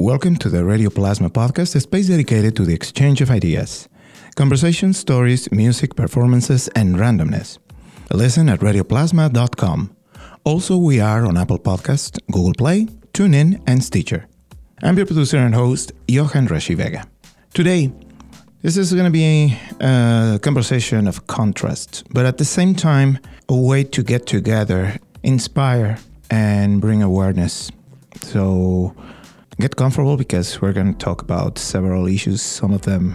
Welcome to the Radio Plasma podcast, a space dedicated to the exchange of ideas, conversations, stories, music, performances, and randomness. Listen at radioplasma.com. Also, we are on Apple Podcast, Google Play, TuneIn, and Stitcher. I'm your producer and host, Johan Reshi Vega. Today, this is going to be a conversation of contrast, but at the same time, a way to get together, inspire, and bring awareness. So get comfortable because we're going to talk about several issues, some of them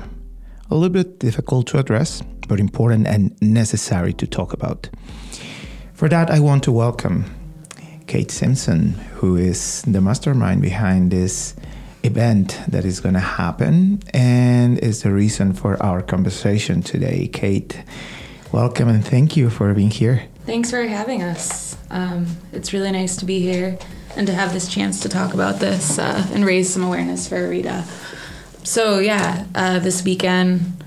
a little bit difficult to address, but important and necessary to talk about. For that, I want to welcome Cait Simpson, who is the mastermind behind this event that is going to happen and is the reason for our conversation today. Cait, welcome and thank you for being here. Thanks for having us. Um, it's really nice to be here and to have this chance to talk about this uh, and raise some awareness for Irida. So, yeah, uh, this weekend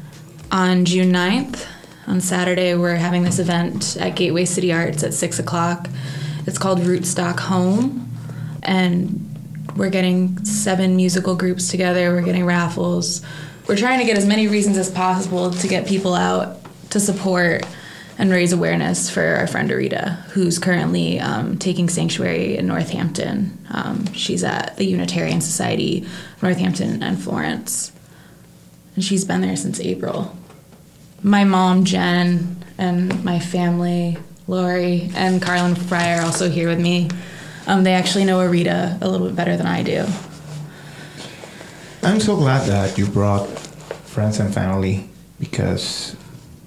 on June 9th, on Saturday, we're having this event at Gateway City Arts at 6 o'clock. It's called Rootstock Home, and we're getting seven musical groups together, we're getting raffles. We're trying to get as many reasons as possible to get people out to support and raise awareness for our friend Irida, who's currently um, taking sanctuary in Northampton. Um, she's at the Unitarian Society, Northampton and Florence, and she's been there since April. My mom, Jen, and my family, Lori, and Carlin Fry are also here with me. Um, they actually know Irida a little bit better than I do. I'm so glad that you brought friends and family because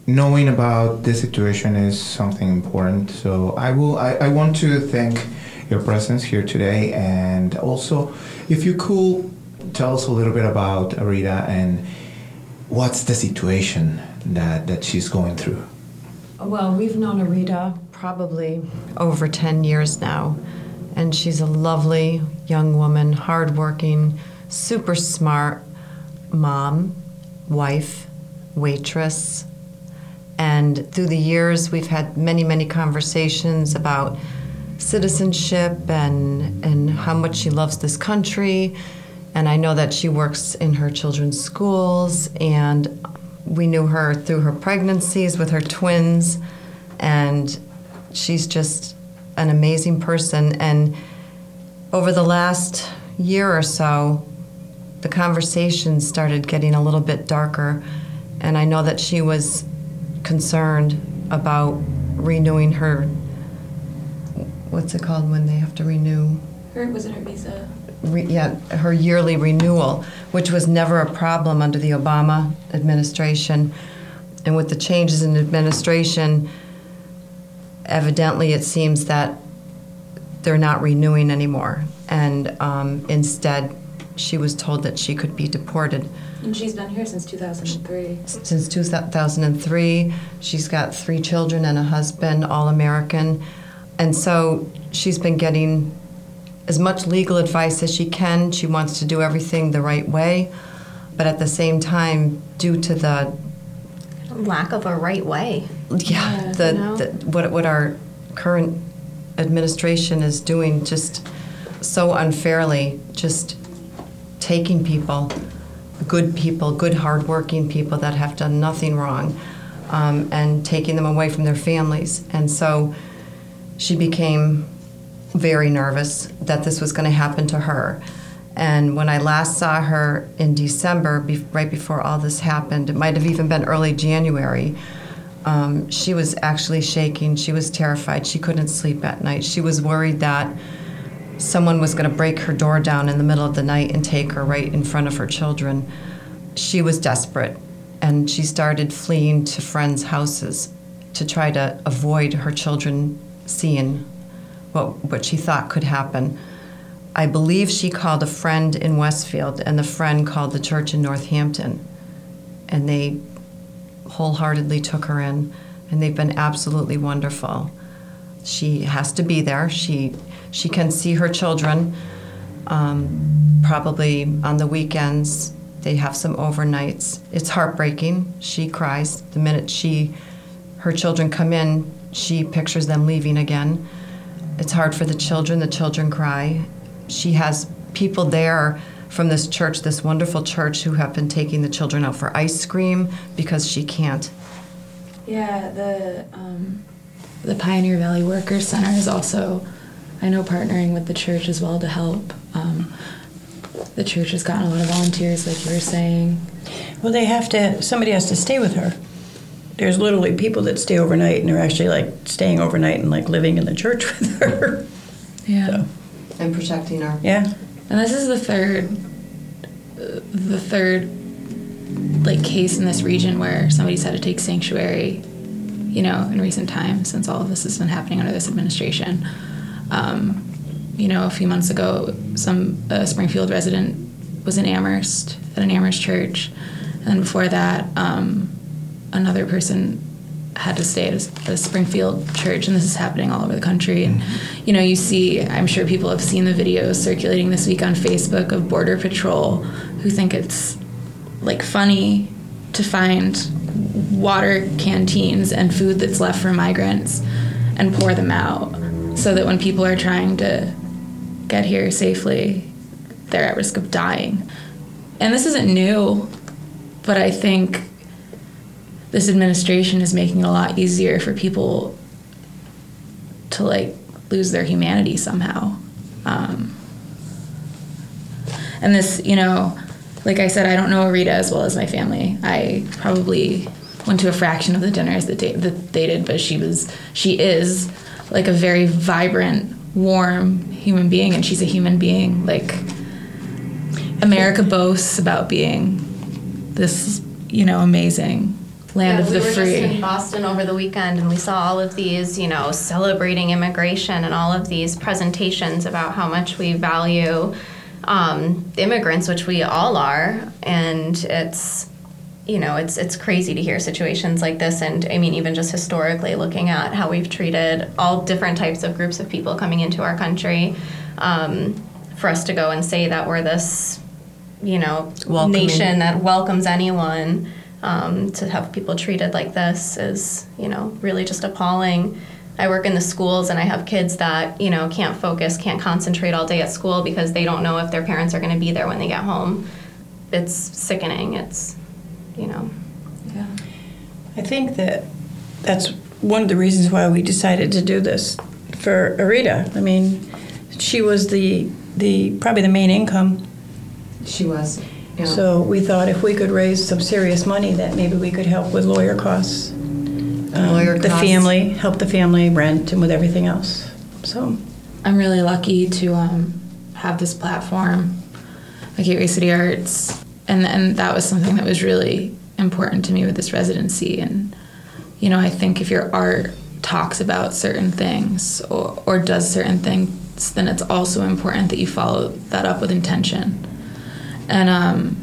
knowing about this situation is something important. So I will. I, I want to thank your presence here today, and also, if you could tell us a little bit about Irida and what's the situation that that she's going through. Well, we've known Irida probably over 10 years now, and she's a lovely young woman, hardworking, super smart mom, wife, waitress, and through the years, we've had many, many conversations about citizenship and, and how much she loves this country. And I know that she works in her children's schools, and we knew her through her pregnancies with her twins. And she's just an amazing person. And over the last year or so, the conversation started getting a little bit darker. And I know that she was concerned about renewing her. What's it called when they have to renew? Her was it her visa? Re, yeah, her yearly renewal, which was never a problem under the Obama administration. And with the changes in administration, evidently it seems that they're not renewing anymore. And um, instead, she was told that she could be deported. And she's been here since 2003. Since 2003, she's got three children and a husband, all American. And so she's been getting as much legal advice as she can. She wants to do everything the right way. But at the same time, due to the lack of a right way. Yeah, Yeah, the, you know? the what what our current administration is doing just so unfairly, just taking people, good people, good hardworking people that have done nothing wrong, um, and taking them away from their families. And so she became very nervous that this was going to happen to her. And when I last saw her in December, be- right before all this happened, it might have even been early January, um, she was actually shaking. She was terrified. She couldn't sleep at night. She was worried that someone was going to break her door down in the middle of the night and take her right in front of her children. She was desperate, and she started fleeing to friends' houses to try to avoid her children seeing what, what she thought could happen. I believe she called a friend in Westfield, and the friend called the church in Northampton, and they wholeheartedly took her in, and they've been absolutely wonderful. She has to be there. She she can see her children. Um, probably on the weekends, they have some overnights. It's heartbreaking. She cries the minute she her children come in. She pictures them leaving again. It's hard for the children. The children cry. She has people there from this church, this wonderful church, who have been taking the children out for ice cream because she can't. Yeah, the um, the Pioneer Valley Workers Center is also, I know, partnering with the church as well to help. Um, the church has gotten a lot of volunteers, like you were saying. Well, they have to, somebody has to stay with her. There's literally people that stay overnight and they're actually like staying overnight and like living in the church with her. Yeah. So, And protecting her. yeah. And this is the third, the third, like case in this region where somebody's had to take sanctuary, you know, in recent times since all of this has been happening under this administration. Um, you know, a few months ago, some a Springfield resident was in Amherst at an Amherst church, and before that, um, another person had to stay at a, a Springfield church, and this is happening all over the country. And you know, you see, I'm sure people have seen the videos circulating this week on Facebook of Border Patrol who think it's like funny to find water canteens and food that's left for migrants and pour them out so that when people are trying to get here safely, they're at risk of dying. And this isn't new, but I think this administration is making it a lot easier for people to like lose their humanity somehow. Um, and this, you know, like I said, I don't know Rita as well as my family. I probably went to a fraction of the dinners that they, that they did, but she was, she is like a very vibrant, warm human being, and she's a human being. Like America boasts about being this, you know, amazing land Yeah, of we the were free. just in Boston over the weekend, and we saw all of these, you know, celebrating immigration and all of these presentations about how much we value um, immigrants, which we all are, and it's. You know, it's it's crazy to hear situations like this, and I mean, even just historically, looking at how we've treated all different types of groups of people coming into our country, um, for us to go and say that we're this, you know, Welcoming. nation that welcomes anyone um, to have people treated like this is you know really just appalling. I work in the schools and i have kids that you know can't focus can't concentrate all day at school because they don't know if their parents are going to be there when they get home. It's sickening. It's you know Yeah. I think that that's one of the reasons why we decided to do this for Irida. I mean, she was the the probably the main income. She was. Yeah. So we thought if we could raise some serious money, that maybe we could help with lawyer costs, um, Lawyer the costs. family, help the family rent, and with everything else. So I'm really lucky to um, have this platform, like Gateway City Arts, and and that was something that was really important to me with this residency. And you know, I think if your art talks about certain things or, or does certain things, then it's also important that you follow that up with intention. And um,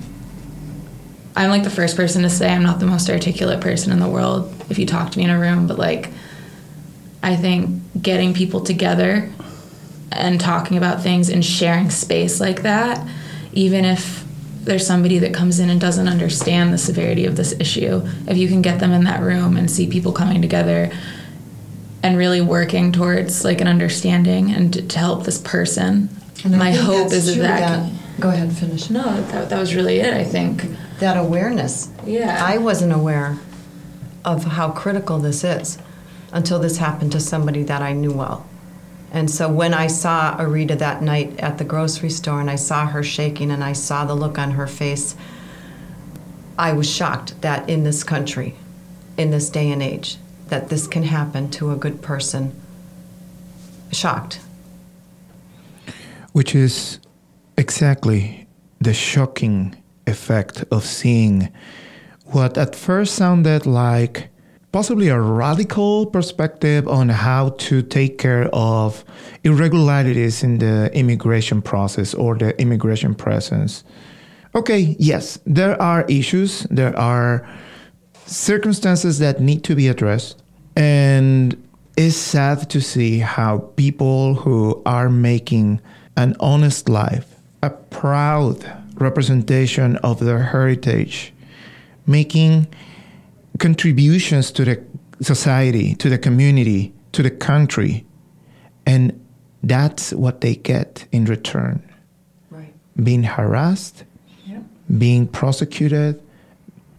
I'm like the first person to say I'm not the most articulate person in the world if you talk to me in a room, but like I think getting people together and talking about things and sharing space like that, even if there's somebody that comes in and doesn't understand the severity of this issue, if you can get them in that room and see people coming together and really working towards like an understanding and to, to help this person, And my hope is true, that. that- Go ahead, and finish. no, that, that was really it. I think. That awareness. Yeah. I wasn't aware of how critical this is until this happened to somebody that I knew well. And so when I saw Irida that night at the grocery store and I saw her shaking and I saw the look on her face, I was shocked that in this country, in this day and age, that this can happen to a good person. Shocked. which is exactly the shocking effect of seeing what at first sounded like possibly a radical perspective on how to take care of irregularities in the immigration process or the immigration presence. Okay, yes, there are issues, there are circumstances that need to be addressed, and it's sad to see how people who are making an honest life, a proud representation of their heritage, making contributions to the society, to the community, to the country, and that's what they get in return. Right. being harassed, Yep. being prosecuted,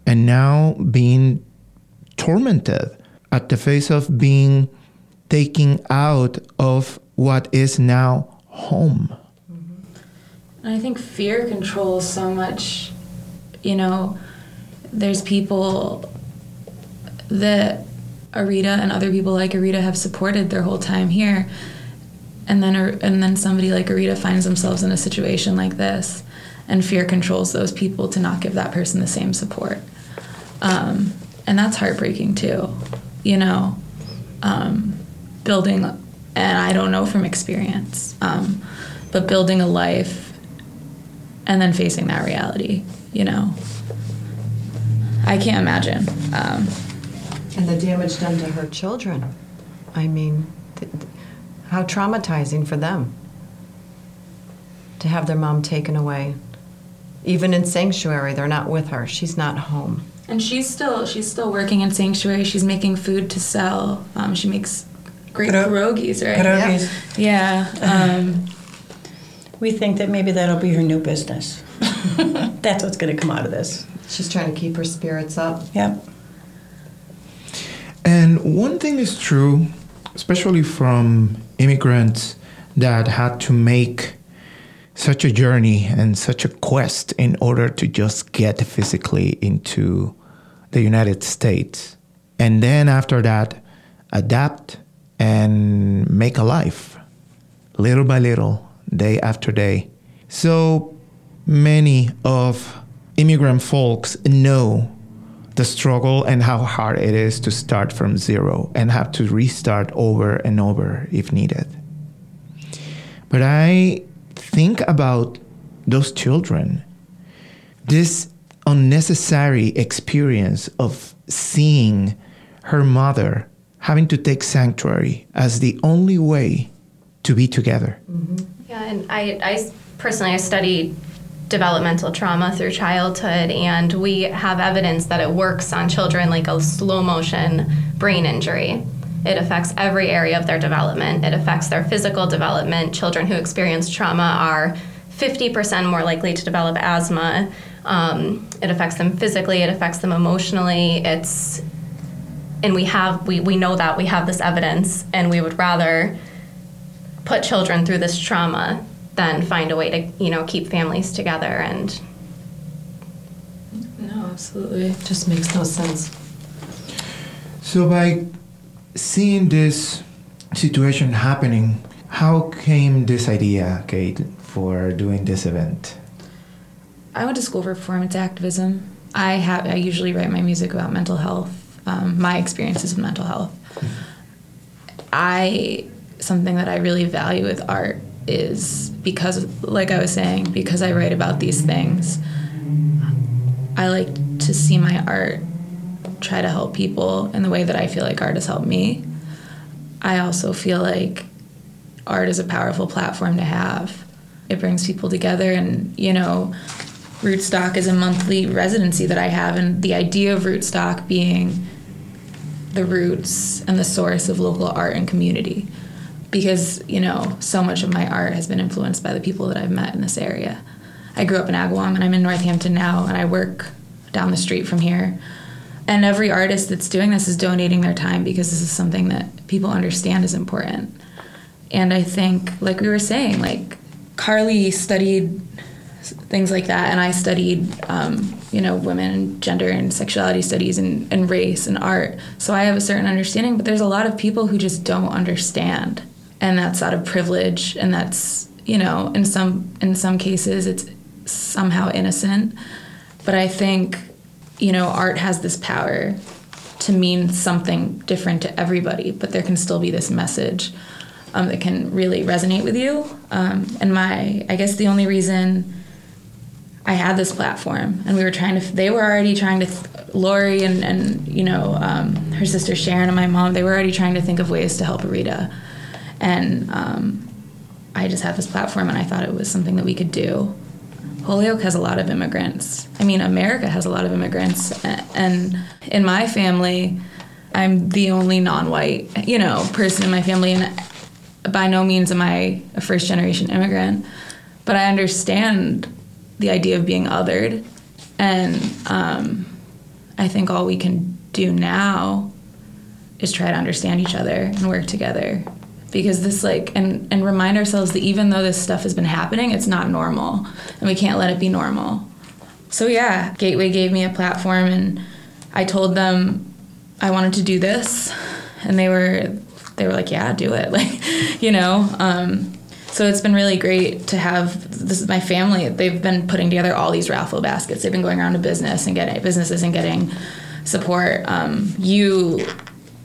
and now being tormented at the face of being taken out of what is now home. Mm-hmm. And I think fear controls so much. You know, there's people that Irida and other people like Irida have supported their whole time here, and then and then somebody like Irida finds themselves in a situation like this, and fear controls those people to not give that person the same support, um, and that's heartbreaking too. You know, um, building, and I don't know from experience, um, but building a life and then facing that reality, you know. I can't imagine. Um, And the damage done to her children. I mean, th- th- how traumatizing for them to have their mom taken away. Even in sanctuary, they're not with her. She's not home. and she's still she's still working in sanctuary. She's making food to sell. Um, she makes great Piro- pierogies, right? Pierogies. Yeah. Um, We think that maybe that'll be her new business. That's what's going to come out of this. She's trying to keep her spirits up. Yep. And one thing is true, especially from immigrants that had to make such a journey and such a quest in order to just get physically into the United States. And then after that, adapt and make a life little by little, day after day. So many of immigrant folks know the struggle and how hard it is to start from zero and have to restart over and over if needed. But I think about those children, this unnecessary experience of seeing her mother having to take sanctuary as the only way to be together. Mm-hmm. Yeah, and I, I personally I studied developmental trauma through childhood, and we have evidence that it works on children like a slow motion brain injury. It affects every area of their development. It affects their physical development. Children who experience trauma are 50% more likely to develop asthma. Um, it affects them physically. It affects them emotionally. It's and we have we, we know that we have this evidence, and we would rather put children through this trauma than find a way to you know keep families together and no, absolutely. it Just makes no sense. So, by seeing this situation happening, how came this idea, Cait, for doing this event? I went to school for performance activism. I have I usually write my music about mental health, um, my experiences with mental health. I something that I really value with art is because, like I was saying, because I write about these things. I like to see my art try to help people in the way that I feel like art has helped me. I also feel like art is a powerful platform to have. It brings people together, and you know, Rootstock is a monthly residency that I have, and the idea of Rootstock being the roots and the source of local art and community. Because, you know, so much of my art has been influenced by the people that I've met in this area. I grew up in Agawam and I'm in Northampton now, and I work down the street from here. And every artist that's doing this is donating their time because this is something that people understand is important. And I think, like we were saying, like Carly studied things like that, and I studied, um, you know, women gender and sexuality studies and, and race and art. So I have a certain understanding, but there's a lot of people who just don't understand, and that's out of privilege, and that's you know, in some in some cases, it's somehow innocent. But I think, you know, art has this power to mean something different to everybody, but there can still be this message um, that can really resonate with you. Um, and my, I guess the only reason I had this platform and we were trying to, they were already trying to, th- Lori and, and you know, um, her sister Sharon and my mom, they were already trying to think of ways to help Irida. And um, I just had this platform and I thought it was something that we could do. Holyoke has a lot of immigrants. I mean, America has a lot of immigrants. And in my family, I'm the only non white, you know, person in my family. And by no means am I a first generation immigrant, but I understand the idea of being othered, and um, I think all we can do now is try to understand each other and work together because this like and and remind ourselves that even though this stuff has been happening it's not normal and we can't let it be normal. So yeah gateway gave me a platform and i told them i wanted to do this and they were they were like yeah do it like you know um, so it's been really great to have this is my family they've been putting together all these raffle baskets. They've been going around to business and getting businesses and getting support. Um, you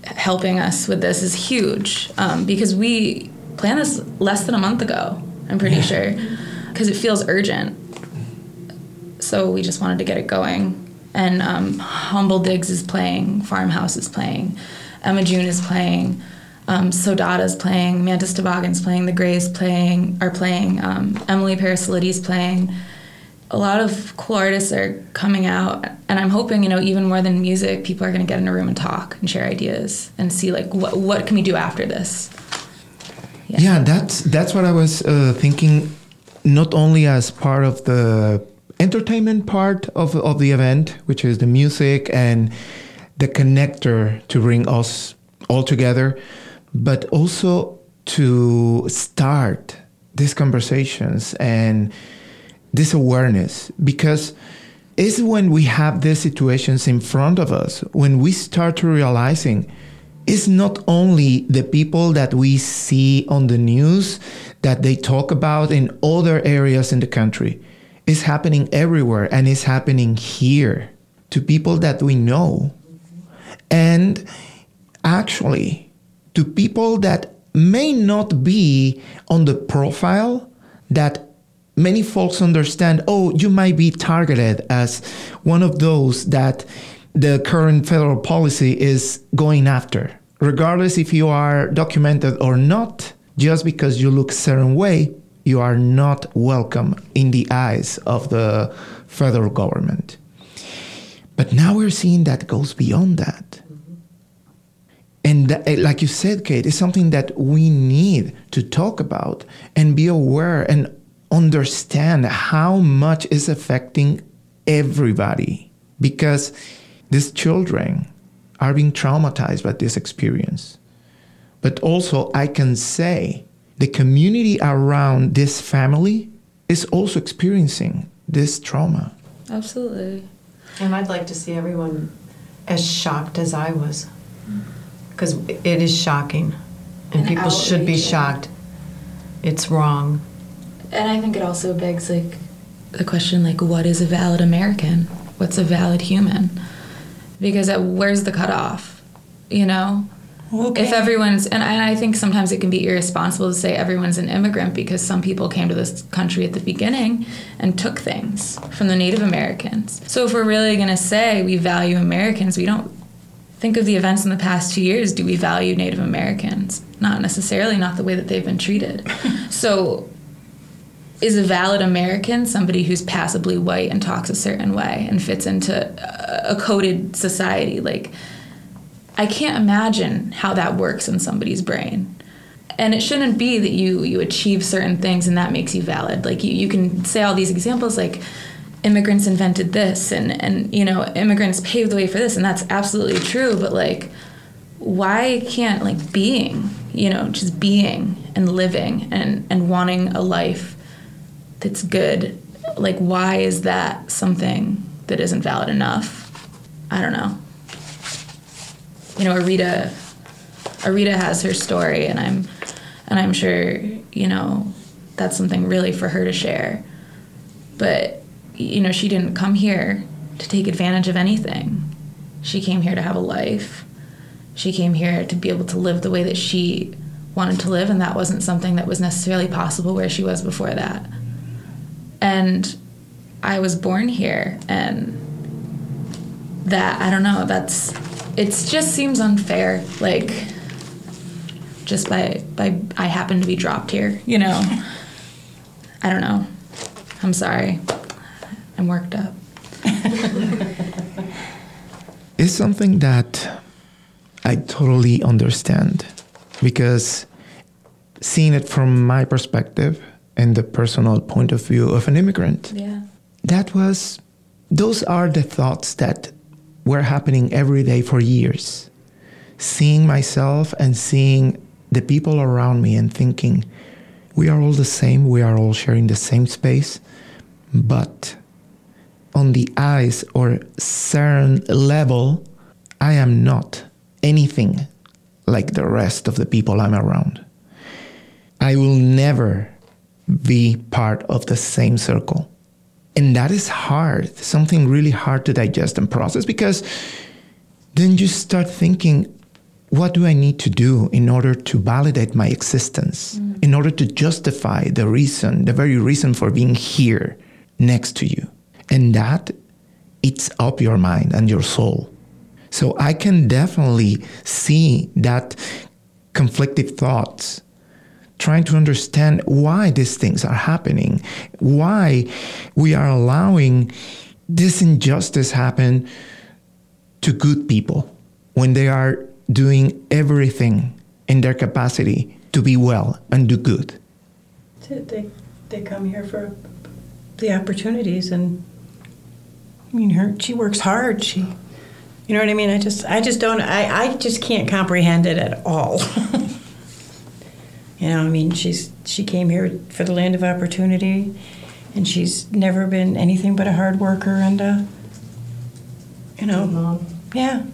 helping us with this is huge um, because we planned this less than a month ago i'm pretty sure because it feels urgent. So we just wanted to get it going. And um, humble digs is playing farmhouse is playing emma june is playing um, Sodata's playing, Mantis Toboggan's playing, The Grays playing, are playing, um, Emily Parasolides playing. A lot of cool artists are coming out, and I'm hoping, you know, even more than music, people are going to get in a room and talk and share ideas and see like what what can we do after this. Yeah, that's that's what I was uh, thinking. Not only as part of the entertainment part of of the event, which is the music and the connector to bring us all together, but also to start these conversations and this awareness because it's when we have these situations in front of us when we start to realizing it's not only the people that we see on the news that they talk about in other areas in the country. It's happening everywhere and it's happening here to people that we know. And actually to people that may not be on the profile that many folks understand oh you might be targeted as one of those that the current federal policy is going after. Regardless if you are documented or not just because you look certain way you are not welcome in the eyes of the federal government. But now we're seeing that goes beyond that. And that, eh, like you said, Cait, it's something that we need to talk about and be aware and understand how much is affecting everybody because these children are being traumatized by this experience. But also, I can say the community around this family is also experiencing this trauma. Absolutely. And I'd like to see everyone as shocked as I was. Because it is shocking. And, And people should be shocked. It's wrong. And I think it also begs like the question like what is a valid American? What's a valid human? Because uh, where's the cutoff? You know? Okay. If everyone's and I, and I think sometimes it can be irresponsible to say everyone's an immigrant because some people came to this country at the beginning and took things from the Native Americans. So if we're really gonna say we value Americans, we don't think of the events in the past two years. Do we value Native Americans? Not necessarily, not the way that they've been treated. so is a valid American somebody who's passably white and talks a certain way and fits into a coded society? Like, I can't imagine how that works in somebody's brain. And it shouldn't be that you you achieve certain things and that makes you valid. Like you, you can say all these examples like immigrants invented this and and you know immigrants paved the way for this and that's absolutely true but like why can't like being you know just being and living and and wanting a life that's good like why is that something that isn't valid enough? I don't know. You know irida irida has her story and i'm and i'm sure you know that's something really for her to share. But you know she didn't come here to take advantage of anything. She came here to have a life. She came here to be able to live the way that she wanted to live and that wasn't something that was necessarily possible where she was before that and i was born here and that i don't know that's it just seems unfair like just by by i happen to be dropped here you know? I don't know. I'm sorry. I'm worked up. It's something that I totally understand because seeing it from my perspective, and the personal point of view of an immigrant. Yeah. That was, those are the thoughts that were happening every day for years. Seeing myself and seeing the people around me and thinking, we are all the same, we are all sharing the same space, but on the eyes or certain level, I am not anything like the rest of the people I'm around. I will never be part of the same circle. And that is hard, something really hard to digest and process because then you start thinking, what do I need to do in order to validate my existence, mm. in order to justify the reason, the very reason for being here next to you? And that eats up your mind and your soul. So I can definitely see that conflictive thoughts trying to understand why these things are happening, why we are allowing this injustice happen to good people when they are doing everything in their capacity to be well and do good. They, they come here for the opportunities and I mean her she works hard. She you know what I mean? I just I just don't I, I just can't comprehend it at all. You know, I mean, she's she came here for the land of opportunity, and she's never been anything but a hard worker and a, you know, Mom. yeah.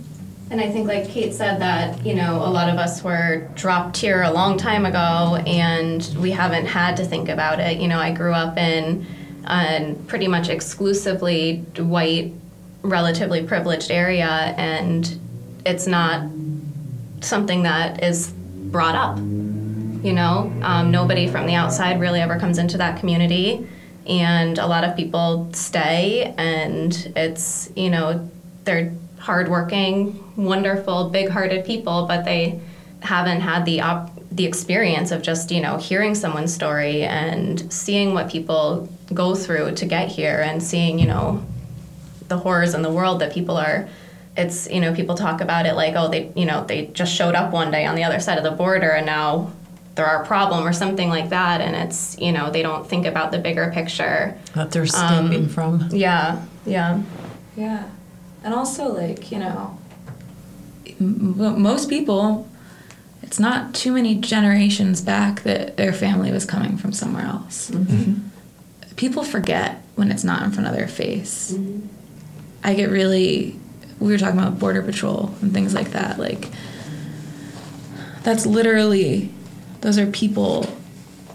And I think, like Kate said, that you know, a lot of us were dropped here a long time ago, and we haven't had to think about it. You know, I grew up in a pretty much exclusively white, relatively privileged area, and it's not something that is brought up you know, um, nobody from the outside really ever comes into that community, and a lot of people stay, and it's you know they're hardworking, wonderful, big-hearted people, but they haven't had the op- the experience of just you know hearing someone's story and seeing what people go through to get here, and seeing you know the horrors in the world that people are. It's you know people talk about it like oh they you know they just showed up one day on the other side of the border and now they're our problem or something like that and it's you know they don't think about the bigger picture. That they're stemming um, from. yeah yeah. Yeah. And also like you know m- most people it's not too many generations back that their family was coming from somewhere else. Mm-hmm. people forget when it's not in front of their face. Mm-hmm. i get really we were talking about border patrol and things like that like that's literally those are people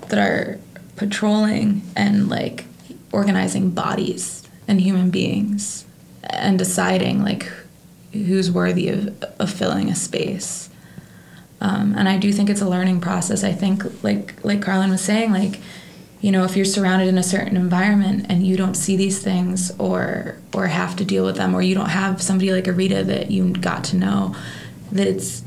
that are patrolling and like organizing bodies and human beings and deciding like who's worthy of, of filling a space. Um, and i do think it's a learning process. I think like like carlin was saying like you know if you're surrounded in a certain environment and you don't see these things or or have to deal with them or you don't have somebody like irida that you got to know that it's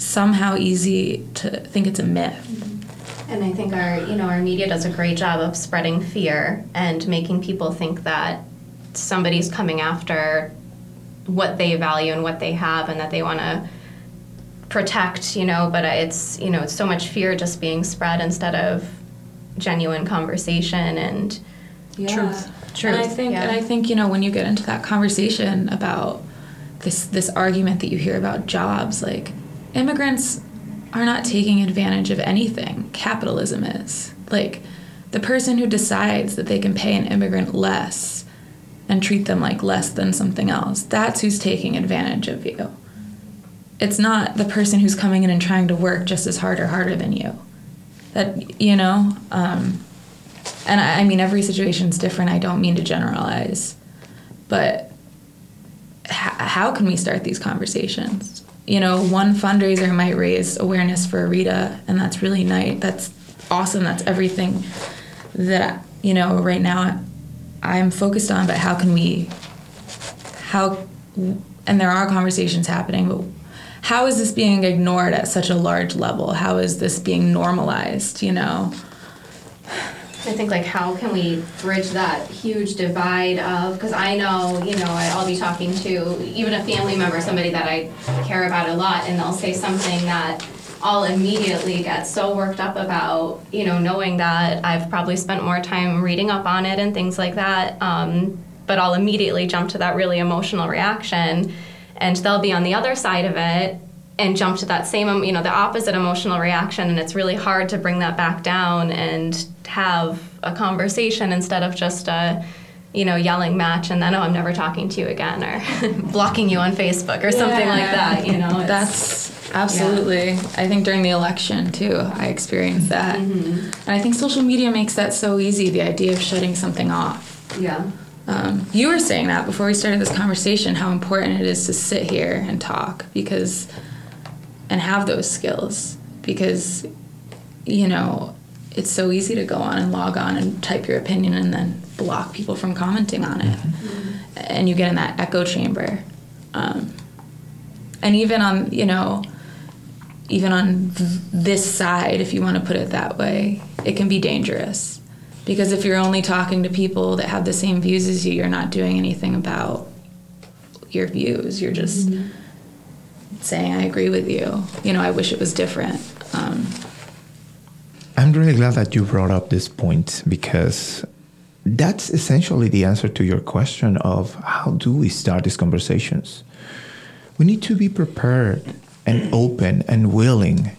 somehow easy to think it's a myth. Mm-hmm. And I think our, you know, our media does a great job of spreading fear and making people think that somebody's coming after what they value and what they have and that they want to protect, you know, but it's, you know, it's so much fear just being spread instead of genuine conversation and yeah. truth. Truth. And I think yeah. and I think, you know, when you get into that conversation about this this argument that you hear about jobs, like immigrants are not taking advantage of anything. Capitalism is. Like, the person who decides that they can pay an immigrant less and treat them like less than something else, that's who's taking advantage of you. It's not the person who's coming in and trying to work just as hard or harder than you. That, you know, um, and I, I mean, every situation is different. I don't mean to generalize, but h- how can we start these conversations? You know, one fundraiser might raise awareness for Irida, and that's really nice. That's awesome. That's everything that you know right now I'm focused on. But how can we? How and there are conversations happening, but how is this being ignored at such a large level? How is this being normalized? You know. I think like how can we bridge that huge divide of because I know you know I'll be talking to even a family member, somebody that I care about a lot, and they'll say something that I'll immediately get so worked up about, you know, knowing that I've probably spent more time reading up on it and things like that. Um, but I'll immediately jump to that really emotional reaction, and they'll be on the other side of it and jump to that same, you know, the opposite emotional reaction, and it's really hard to bring that back down and have a conversation instead of just a you know, yelling match and then, oh, I'm never talking to you again or blocking you on Facebook or something like that, you know. That's absolutely. I think during the election too, I experienced that. And I think social media makes that so easy the idea of shutting something off. yeah. Um, you were saying that before we started this conversation, how important it is to sit here and talk because, and have those skills because, you know, it's so easy to go on and log on and type your opinion and then block people from commenting on it. And you get in that echo chamber. Um, and even on, you know, even on th- this side, if you want to put it that way, it can be dangerous. Because if you're only talking to people that have the same views as you, you're not doing anything about your views. You're just saying, I agree with you. You know, I wish it was different. Um, I'm really glad that you brought up this point because that's essentially the answer to your question of how do we start these conversations. We need to be prepared and open and willing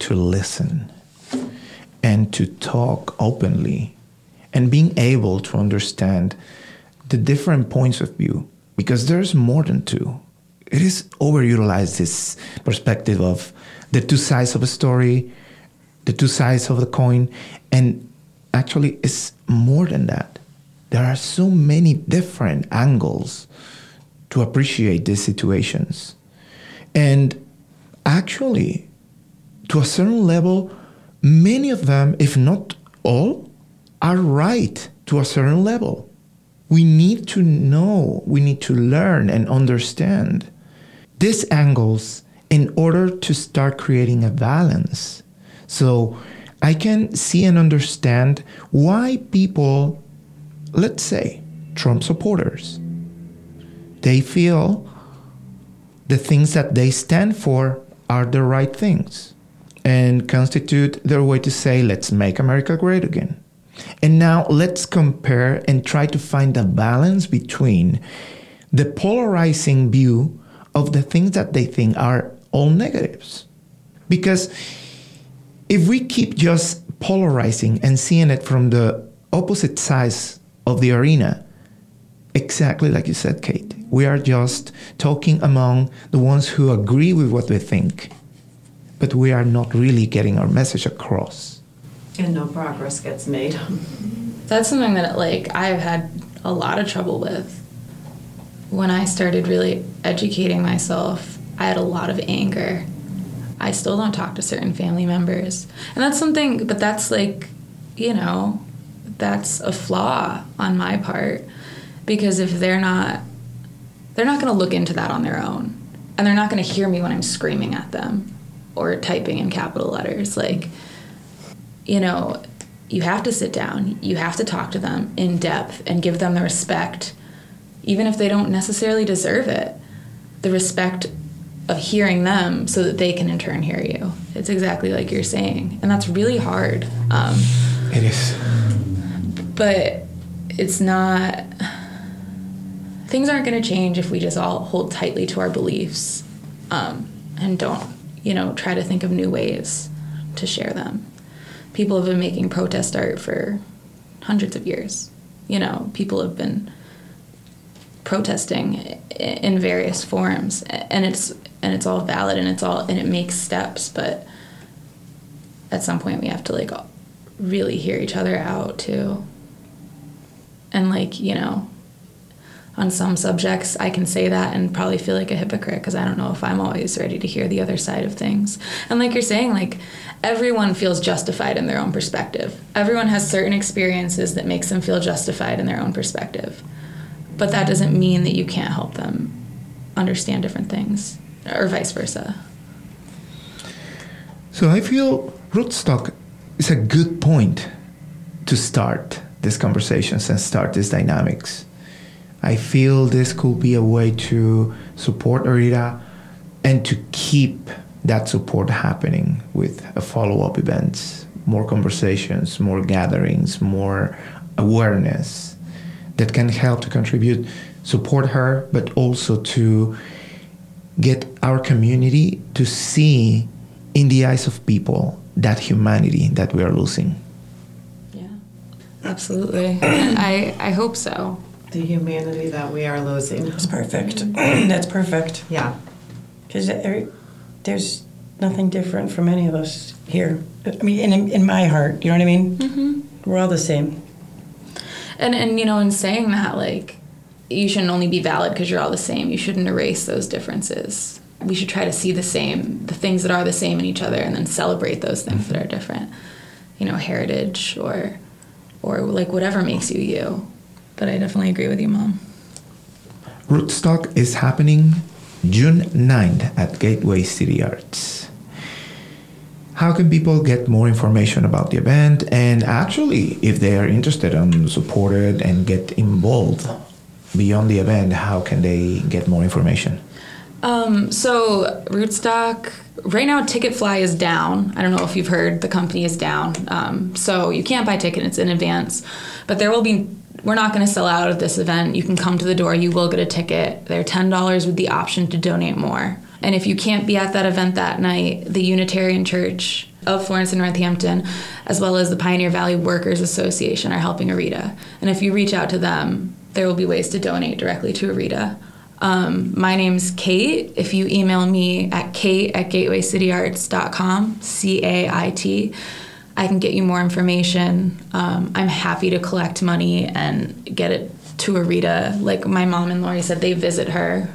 to listen and to talk openly and being able to understand the different points of view because there's more than two. It is overutilized this perspective of the two sides of a story, the two sides of the coin, and actually it's more than that. There are so many different angles to appreciate these situations. And actually, to a certain level, many of them, if not all, are right to a certain level. We need to know, we need to learn and understand these angles in order to start creating a balance. So I can see and understand why people, let's say, Trump supporters, they feel the things that they stand for are the right things and constitute their way to say, let's make America great again. And now let's compare and try to find a balance between the polarizing view of the things that they think are all negatives. Because if we keep just polarizing and seeing it from the opposite sides of the arena, exactly like you said, Cait, we are just talking among the ones who agree with what we think, but we are not really getting our message across. And no progress gets made. that's something that like I've had a lot of trouble with. When I started really educating myself, I had a lot of anger. I still don't talk to certain family members. And that's something but that's like, you know, that's a flaw on my part because if they're not they're not going to look into that on their own. And they're not going to hear me when I'm screaming at them or typing in capital letters like you know, you have to sit down, you have to talk to them in depth and give them the respect, even if they don't necessarily deserve it, the respect of hearing them so that they can in turn hear you. It's exactly like you're saying. And that's really hard. Um, It is. but it's not, things aren't going to change if we just all hold tightly to our beliefs um, and don't, you know, try to think of new ways to share them people have been making protest art for hundreds of years. You know, people have been protesting in various forms, and it's and it's all valid and it's all and it makes steps. But at some point, we have to like really hear each other out too. And like you know, on some subjects, I can say that and probably feel like a hypocrite because I don't know if I'm always ready to hear the other side of things. And like you're saying, like everyone feels justified in their own perspective. Everyone has certain experiences that makes them feel justified in their own perspective. But that doesn't mean that you can't help them understand different things or vice versa. So I feel rootstock is a good point to start these conversations and start these dynamics. I feel this could be a way to support Irida and to keep that support happening with a follow-up events, more conversations, more gatherings, more awareness that can help to contribute, support her, but also to get our community to see in the eyes of people that humanity that we are losing. Yeah, absolutely. I I hope so. The humanity that we are losing. That's perfect. That's perfect. Yeah. Because there's nothing different from any of us here. I mean, in, in my heart, you know what I mean? Mm-hmm. We're all the same. And and you know, in saying that, like, you shouldn't only be valid because you're all the same. You shouldn't erase those differences. We should try to see the same, the things that are the same in each other, and then celebrate those things that are mm-hmm. different. You know, heritage or or like whatever makes you you. But I definitely agree with you, mom. Rootstock is happening June 9th at Gateway City Arts. How can people get more information about the event and actually, if they are interested and supported and get involved beyond the event, how can they get more information? Um, so Rootstock right now Ticketfly is down. I don't know if you've heard the company is down. Um, so you can't buy tickets in advance, but there will be we're not going to sell out of this event. You can come to the door, you will get a ticket. They're $10 with the option to donate more. And if you can't be at that event that night, the Unitarian Church of Florence and Northampton, as well as the Pioneer Valley Workers Association, are helping Irida. And if you reach out to them, there will be ways to donate directly to Irida. Um, my name's Cait. If you email me at cait at gatewaycityarts.com, C A I T, I can get you more information. Um, I'm happy to collect money and get it to Irida. Like my mom and Lori said, they visit her.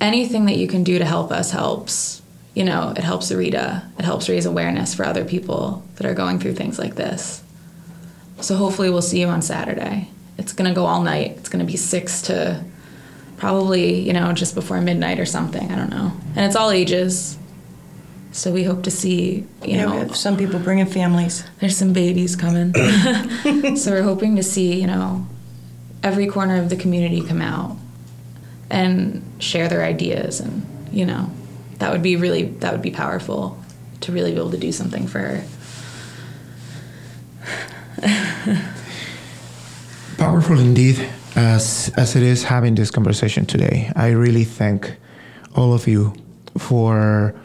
Anything that you can do to help us helps. You know, it helps Irida. It helps raise awareness for other people that are going through things like this. So hopefully we'll see you on Saturday. It's gonna go all night. It's gonna be six to probably, you know, just before midnight or something. I don't know. And it's all ages. So we hope to see, you Yeah, we know, have some people bringing families. there's some babies coming. so we're hoping to see, you know, every corner of the community come out and share their ideas and, you know, that would be really that would be powerful to really be able to do something for her. Powerful indeed, as as it is having this conversation today. I really thank all of you for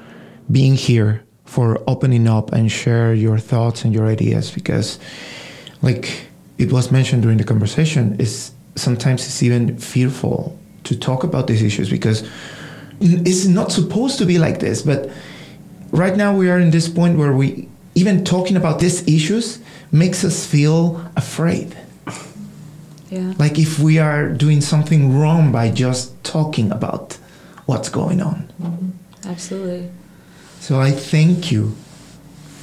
being here, for opening up and share your thoughts and your ideas. Because, like it was mentioned during the conversation, is sometimes it's even fearful to talk about these issues because it's not supposed to be like this. But right now we are in this point where we even talking about these issues makes us feel afraid Yeah. like if we are doing something wrong by just talking about what's going on. Mm-hmm. Absolutely. So I thank you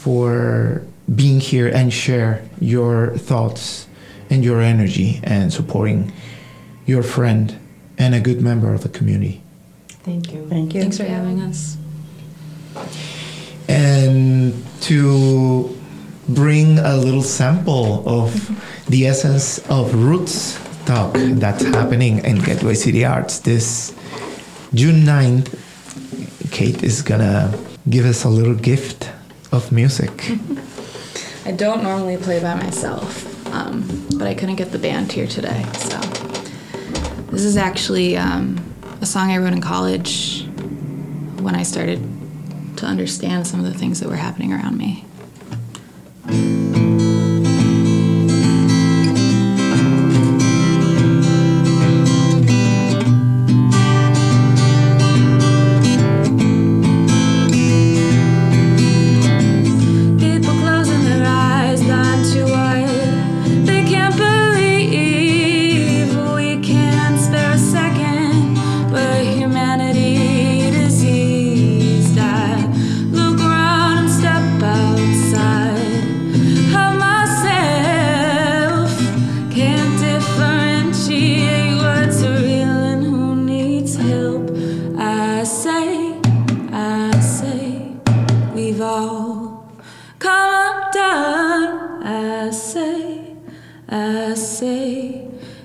for being here and share your thoughts and your energy and supporting your friend and a good member of the community. Thank you. Thank you. Thanks for having us. And to bring a little sample of the essence of Roots Talk that's happening in Gateway City Arts this June 9th. Cait is gonna give us a little gift of music. I don't normally play by myself, um, but I couldn't get the band here today. So this is actually um, a song I wrote in college when I started to understand some of the things that were happening around me.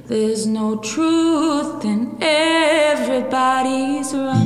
There's no truth and everybody's running.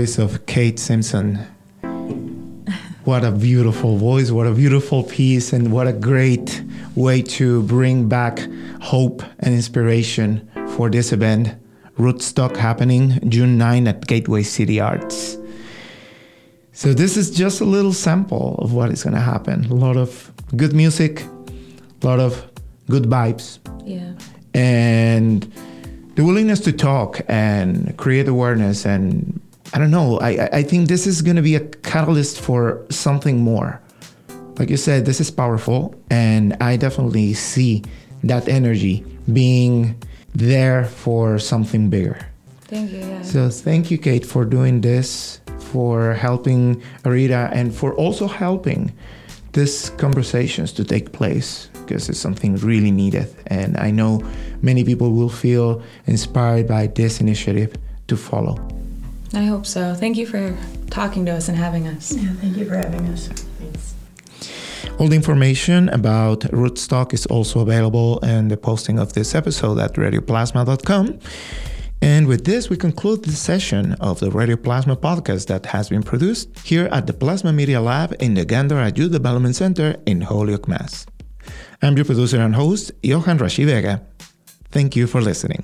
Voice of Cait Simpson. What a beautiful voice, what a beautiful piece, and what a great way to bring back hope and inspiration for this event. Rootstock happening June 9 at Gateway City Arts. So, this is just a little sample of what is going to happen. A lot of good music, a lot of good vibes, Yeah. and the willingness to talk and create awareness and i don't know i, I- think this is going to be a catalyst for something more like you said this is powerful and i definitely see that energy being there for something bigger Thank you. Yeah. so thank you cait for doing this for helping irida and for also helping these conversations to take place because it's something really needed and i know many people will feel inspired by this initiative to follow I hope so. Thank you for talking to us and having us. Yeah, thank you for having us. all the information about rootstock is also available in the posting of this episode at radioplasma.com and with this we conclude the session of the radio plasma podcast that has been produced here at the plasma media lab in the gandhar youth development center in holyoke mass i'm your producer and host johan rashi vega thank you for listening